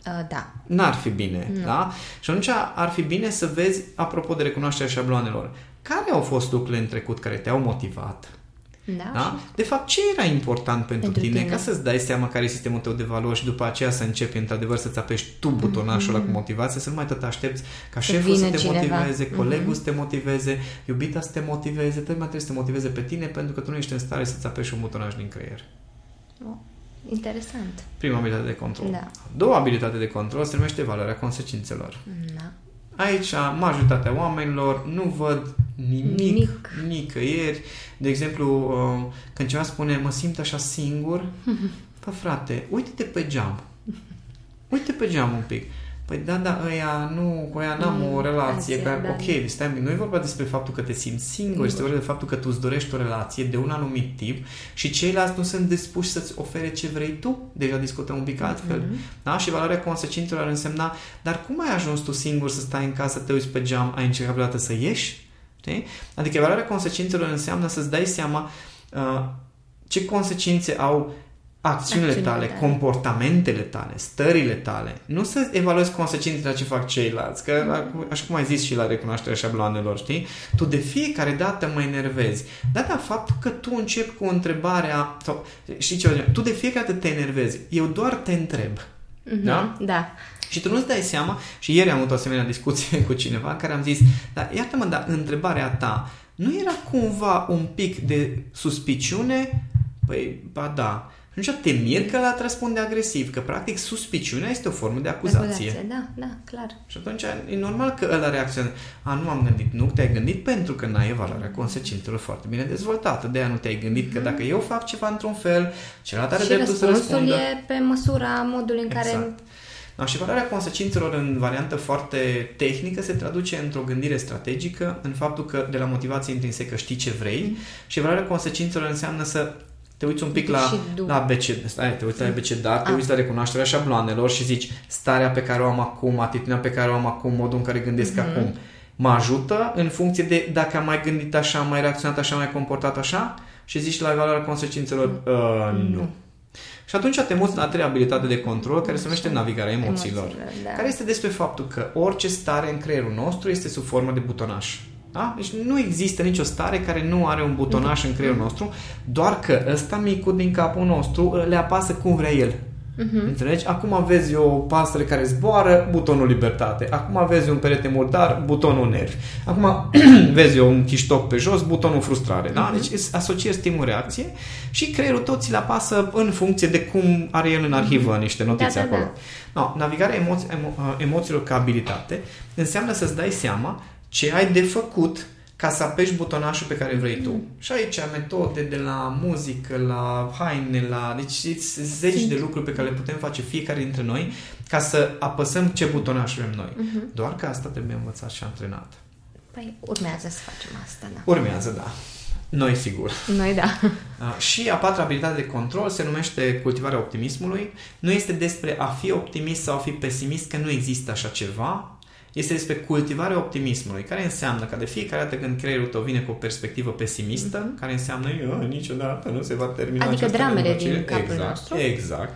Uh, da. N-ar fi bine, Nu. da? Și atunci ar fi bine să vezi, apropo de recunoașterea șabloanelor, care au fost lucrurile în trecut care te-au motivat? Da? Da? De fapt, ce era important pentru, Pentru tine, tine. ca să-ți dai seama care e sistemul tău de valori și după aceea să începi într-adevăr să-ți apeși tu butonașul ăla cu motivație, să nu mai tot aștepți ca Să șeful să vină te cineva. motiveze, colegul Mhm. să te motiveze, iubita să te motiveze, tot mai trebuie să te motiveze pe tine pentru că tu nu ești în stare să-ți apeși un butonaș din creier. Oh, interesant. Prima abilitate de control. Da. A doua abilitate de control se numește valoarea consecințelor. Da. Aici, majoritatea oamenilor nu văd nimic, Nimic. nicăieri. De exemplu, uh, când cineva spune, mă simt așa singur, bă, [LAUGHS] frate, uite-te pe geam. Uite pe geam un pic. Păi da, da, ăia nu, cu ăia n-am Mm, o relație. relație, Că, da. ok, stai, un pic, nu e vorba despre faptul că te simți singur, este vorba de faptul că tu îți dorești o relație de un anumit tip și ceilalți nu sunt dispuși să-ți ofere ce vrei tu. Deja discutăm un pic altfel. Da? Și valoarea consecințelor ar însemna, dar cum ai ajuns tu singur să stai în casă, te uiți pe geam, ai încercat vreodată să ieși? Știi? Adică valoarea consecințelor înseamnă să-ți dai seama uh, ce consecințe au acțiunile Acțiunile tale, tale. comportamentele tale, stările tale. Nu să evaluezi consecințele la ce fac ceilalți, că mm. așa cum ai zis și la recunoașterea șabloanelor, știi? Tu de fiecare dată mă enervezi. Da, da, faptul că tu începi cu întrebarea sau știi ce, tu de fiecare dată te enervezi. Eu doar te întreb. Mhm. Da? Da. Și tu nu-ți dai seama, și ieri am avut o asemenea discuție [LAUGHS] cu cineva în care am zis, dar iartă-mă, dar întrebarea ta nu era cumva un pic de suspiciune? Păi, ba da. Și atunci te mir că l-a răspunde agresiv, că practic suspiciunea este o formă de acuzație. Acuzație, Da, da, clar. Și atunci e normal că ăla reacționează. A, nu am gândit. Nu te-ai gândit pentru că n-ai evaluarea consecințelor foarte bine dezvoltată. De aia nu te-ai gândit că dacă eu fac ceva într-un fel, celălalt are și dreptul să răspunsul răspundă. e pe măsura modului în care... Exact. Da, și valoarea consecințelor în variantă foarte tehnică se traduce într-o gândire strategică, în faptul că de la motivație intrinsecă știi ce vrei Mm. și valoarea consecințelor înseamnă să te uiți un pic la, Și du- la ABC, stai, te uiți la ABC, dar te Ah. uiți la recunoașterea șabloanelor și zici starea pe care o am acum, atitudinea pe care o am acum, modul în care gândesc Mhm. acum. Mă ajută în funcție de dacă am mai gândit așa, am mai reacționat așa, am mai comportat așa și zici la valoarea consecințelor uh, nu. Și atunci te muți la a treia abilitate de control, care se numește navigarea emoțiilor. Emoțiilor, da. Care este despre faptul că orice stare în creierul nostru este sub formă de butonaș. Da? Deci nu există nicio stare care nu are un butonaș în creierul nostru, doar că ăsta micul din capul nostru le apasă cum vrea el. Uh-huh. Înțelegi? Acum vezi o pasăre care zboară, butonul libertate. Acum vezi un perete murdar, butonul nervi. Acum [CLEARS THROAT] vezi un chiștoc pe jos, butonul frustrare. Uh-huh. Da? Deci asociezi stimul-reacție și creierul tot ți le apasă în funcție de cum are el în arhivă uh-huh. niște notițe da, da, acolo. Da. No, navigarea emo- emo- emoțiilor ca abilitate înseamnă să-ți dai seama ce ai de făcut ca să apeși butonașul pe care vrei tu. Mm. Și aici metode de la muzică, la haine, la... Deci zeci Sunt. de lucruri pe care le putem face fiecare dintre noi ca să apăsăm ce butonaș vrem noi. Uh-huh. Doar că asta trebuie învățat și antrenat. Păi urmează să facem asta, da. Urmează, da. Noi, sigur. Noi, da. Și a patra abilitate de control se numește cultivarea optimismului. Nu este despre a fi optimist sau a fi pesimist, că nu există așa ceva este despre cultivarea optimismului, care înseamnă că de fiecare dată când creierul tău vine cu o perspectivă pesimistă, mm-hmm. care înseamnă eu niciodată nu se va termina Adică dramele din capul exact, nostru. Exact.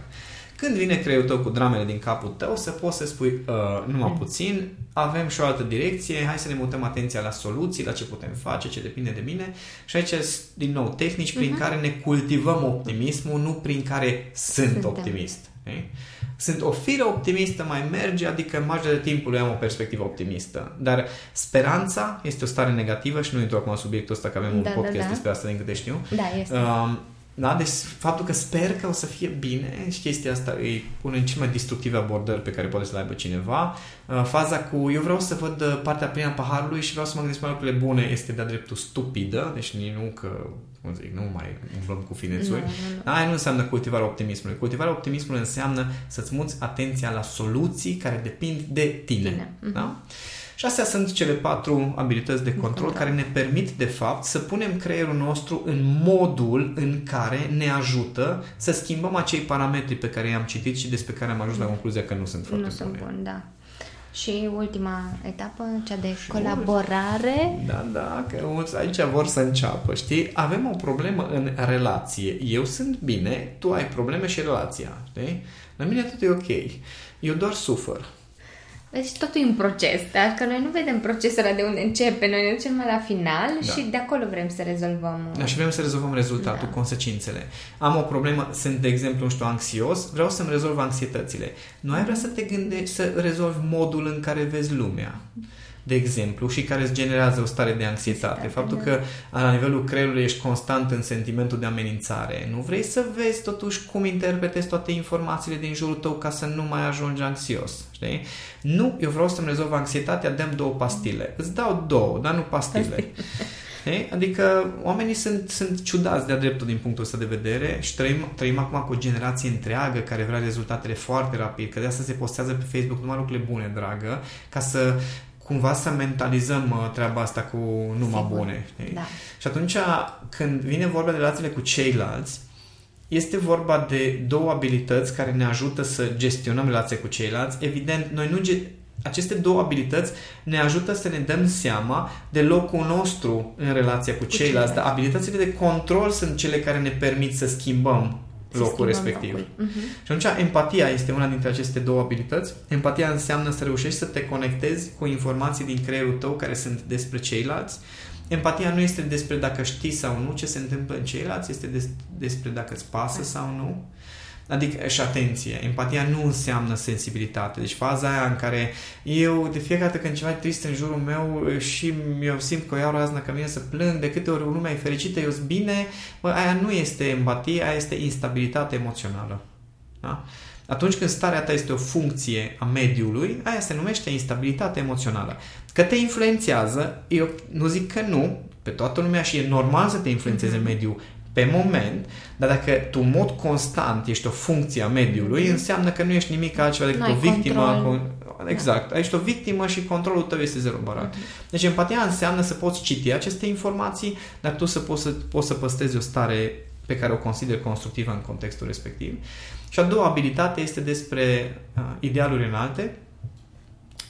Când vine creierul tău cu dramele din capul tău, să poți să spui uh, numai mm. puțin, avem și o altă direcție, hai să ne mutăm atenția la soluții, la ce putem face, ce depinde de mine. Și aici, din nou, tehnici prin mm-hmm. care ne cultivăm optimismul, nu prin care sunt Suntem. optimist. Okay? Sunt o fire optimistă, mai merge, adică în majoritatea timpului am o perspectivă optimistă. Dar speranța este o stare negativă și nu intru acum în subiectul ăsta, că avem un da, podcast da, da. despre asta din câte știu. Da, este. Uh, da? Deci faptul că sper că o să fie bine și chestia asta îi pune în cel mai destructive abordări pe care poate să le aibă cineva. Uh, faza cu eu vreau să văd uh, partea plină a paharului și vreau să mă gândesc mai lucrurile bune este de-a dreptul stupidă, deci nu că cum zic, nu mai umblăm cu finețuri. Nu, nu, nu. Aia nu înseamnă cultivarea optimismului. Cultivarea optimismului înseamnă să-ți muți atenția la soluții care depind de tine. tine. Da? Și astea sunt cele patru abilități de control care ne permit, de fapt, să punem creierul nostru în modul în care ne ajută să schimbăm acei parametri pe care i-am citit și despre care am ajuns la concluzia că nu sunt foarte nu bune. sunt buni, da. Și ultima etapă, cea de și colaborare. Da, da, că mulți aici vor să înceapă, știi? Avem o problemă în relație. Eu sunt bine, tu ai probleme și relația, știi? La mine tot e ok. Eu doar sufăr. Deci totul e un proces, dar că noi nu vedem procesul ăla de unde începe, noi ne ducem la final da. și de acolo vrem să rezolvăm. Da, și vrem să rezolvăm rezultatul, da. consecințele. Am o problemă, sunt de exemplu, nu știu, anxios, vreau să-mi rezolv anxietățile. Nu ai vrea să te gândești să rezolvi modul în care vezi lumea de exemplu, și care îți generează o stare de anxietate. Faptul că la nivelul creierului ești constant în sentimentul de amenințare. Nu vrei să vezi totuși cum interpretezi toate informațiile din jurul tău ca să nu mai ajungi anxios. Știi? Nu, eu vreau să-mi rezolv anxietatea, dăm două pastile. Îți dau două, dar nu pastile. [LAUGHS] Știi? Adică oamenii sunt, sunt ciudați de-a dreptul din punctul ăsta de vedere și trăim, trăim acum cu o generație întreagă care vrea rezultatele foarte rapid, că de asta se postează pe Facebook numai lucrurile bune, dragă, ca să cumva să mentalizăm uh, treaba asta cu numai Sigur. bune. Știi? Da. Și atunci, când vine vorba de relațiile cu ceilalți, este vorba de două abilități care ne ajută să gestionăm relația cu ceilalți. Evident, noi nu ge- aceste două abilități ne ajută să ne dăm seama de locul nostru în relația cu, cu ceilalți, ceilalți, dar abilitățile de control sunt cele care ne permit să schimbăm locul respectiv. Locul. Uh-huh. Și atunci empatia este una dintre aceste două abilități. Empatia înseamnă să reușești să te conectezi cu informații din creierul tău care sunt despre ceilalți. Empatia nu este despre dacă știi sau nu ce se întâmplă în ceilalți, este des- despre dacă îți pasă sau nu. Adică, și atenție, empatia nu înseamnă sensibilitate. Deci faza aia în care eu, de fiecare dată când ceva e trist în jurul meu și eu simt că o iau razna că vine să plâng, de câte ori lumea e fericită, eu sunt bine, bă, aia nu este empatie, aia este instabilitate emoțională. Da? Atunci când starea ta este o funcție a mediului, aia se numește instabilitate emoțională. Că te influențează, eu nu zic că nu, pe toată lumea și e normal să te influențeze mm-hmm. mediul pe moment, dar dacă tu în mod constant ești o funcție a mediului, înseamnă că nu ești nimic altceva decât o victimă. Control. Exact. Da. Ești o victimă și controlul tău este zero barat. Uh-huh. Deci empatia înseamnă să poți citi aceste informații, dar tu să poți să, poți să păstrezi o stare pe care o consideri constructivă în contextul respectiv. Și a doua abilitate este despre uh, idealuri înalte,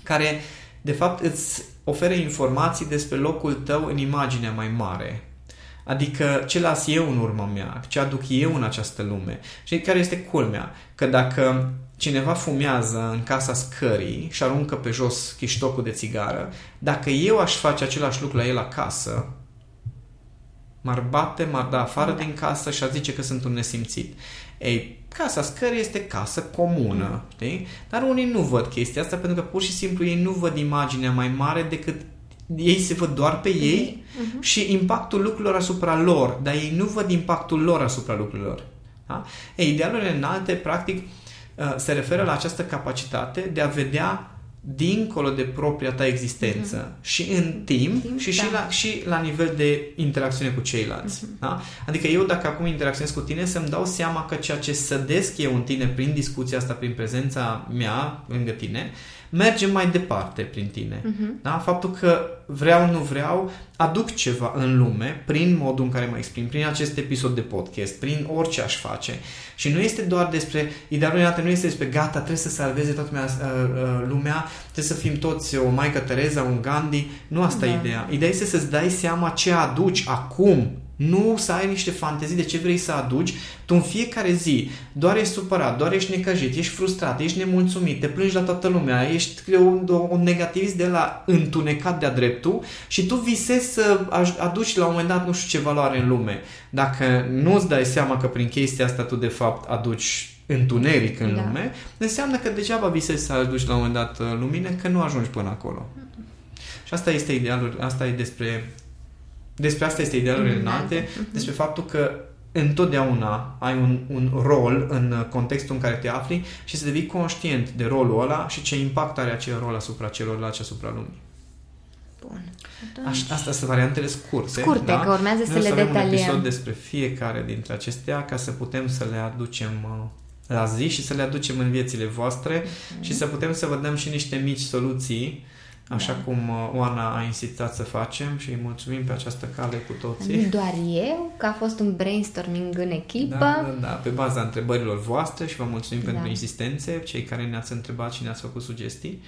care de fapt îți oferă informații despre locul tău în imaginea mai mare Adică ce las eu în urma mea, ce aduc eu în această lume. Și care este culmea? Că dacă cineva fumează în casa scării și aruncă pe jos chiștocul de țigară, dacă eu aș face același lucru la el acasă, m-ar bate, m-ar da afară da. din casă și ar zice că sunt un nesimțit. Ei, casa scării este casă comună, mm. știi? Dar unii nu văd chestia asta pentru că pur și simplu ei nu văd imaginea mai mare decât ei se văd doar pe ei uh-huh. și impactul lucrurilor asupra lor, dar ei nu văd impactul lor asupra lucrurilor. Da? Ei, idealurile înalte, practic, uh, se referă la această capacitate de a vedea dincolo de propria ta existență mm-hmm. și în timp, timp și, da. și, la, și la nivel de interacțiune cu ceilalți. Mm-hmm. Da? Adică eu dacă acum interacționez cu tine să-mi dau seama că ceea ce sădesc eu în tine prin discuția asta, prin prezența mea lângă tine, merge mai departe prin tine. Uh-huh. Da? Faptul că vreau, nu vreau, aduc ceva în lume prin modul în care mă exprim, prin acest episod de podcast, prin orice aș face. Și nu este doar despre, idealul dată nu este despre gata, trebuie să salveze toată lumea, uh, uh, lumea, trebuie să fim toți o Maică Tereza, un Gandhi. Nu asta da. e ideea. Ideea este să-ți dai seama ce aduci acum nu să ai niște fantezii de ce vrei să aduci. Tu în fiecare zi doar ești supărat, doar ești necăjit, ești frustrat, ești nemulțumit, te plângi la toată lumea, ești un, un negativist de la întunecat de-a dreptul și tu visezi să aduci la un moment dat nu știu ce valoare în lume. Dacă nu îți dai seama că prin chestia asta tu de fapt aduci întuneric în da. lume, înseamnă că degeaba visezi să aduci la un moment dat uh, lumină, că nu ajungi până acolo. Și asta este idealul, asta e despre despre asta este idealul mm-hmm. înalte, mm-hmm. despre faptul că întotdeauna ai un, un rol în contextul în care te afli și să devii conștient de rolul ăla și ce impact are acel rol asupra celorlalți, asupra lumii. Bun. Aș, astea sunt variantele scurte. Scurte, da? că urmează Noi să le detaliem. un episod despre fiecare dintre acestea ca să putem să le aducem uh, la zi și să le aducem în viețile voastre mm-hmm. și să putem să vă dăm și niște mici soluții așa da. cum uh, Oana a insistat să facem și îi mulțumim pe această cale cu toții. Nu doar eu, că a fost un brainstorming în echipă. Da, da, da, pe baza întrebărilor voastre și vă mulțumim da. pentru insistențe, cei care ne-ați întrebat și ne-ați făcut sugestii.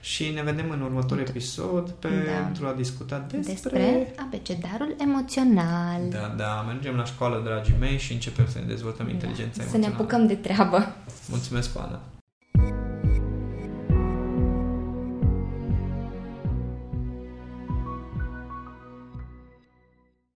Și ne vedem în următorul episod pentru da. a discuta despre... Despre abecedarul emoțional. Da, da, mergem la școală, dragii mei, și începem să ne dezvoltăm da. inteligența emoțională. Să ne apucăm de treabă. Mulțumesc, Oana!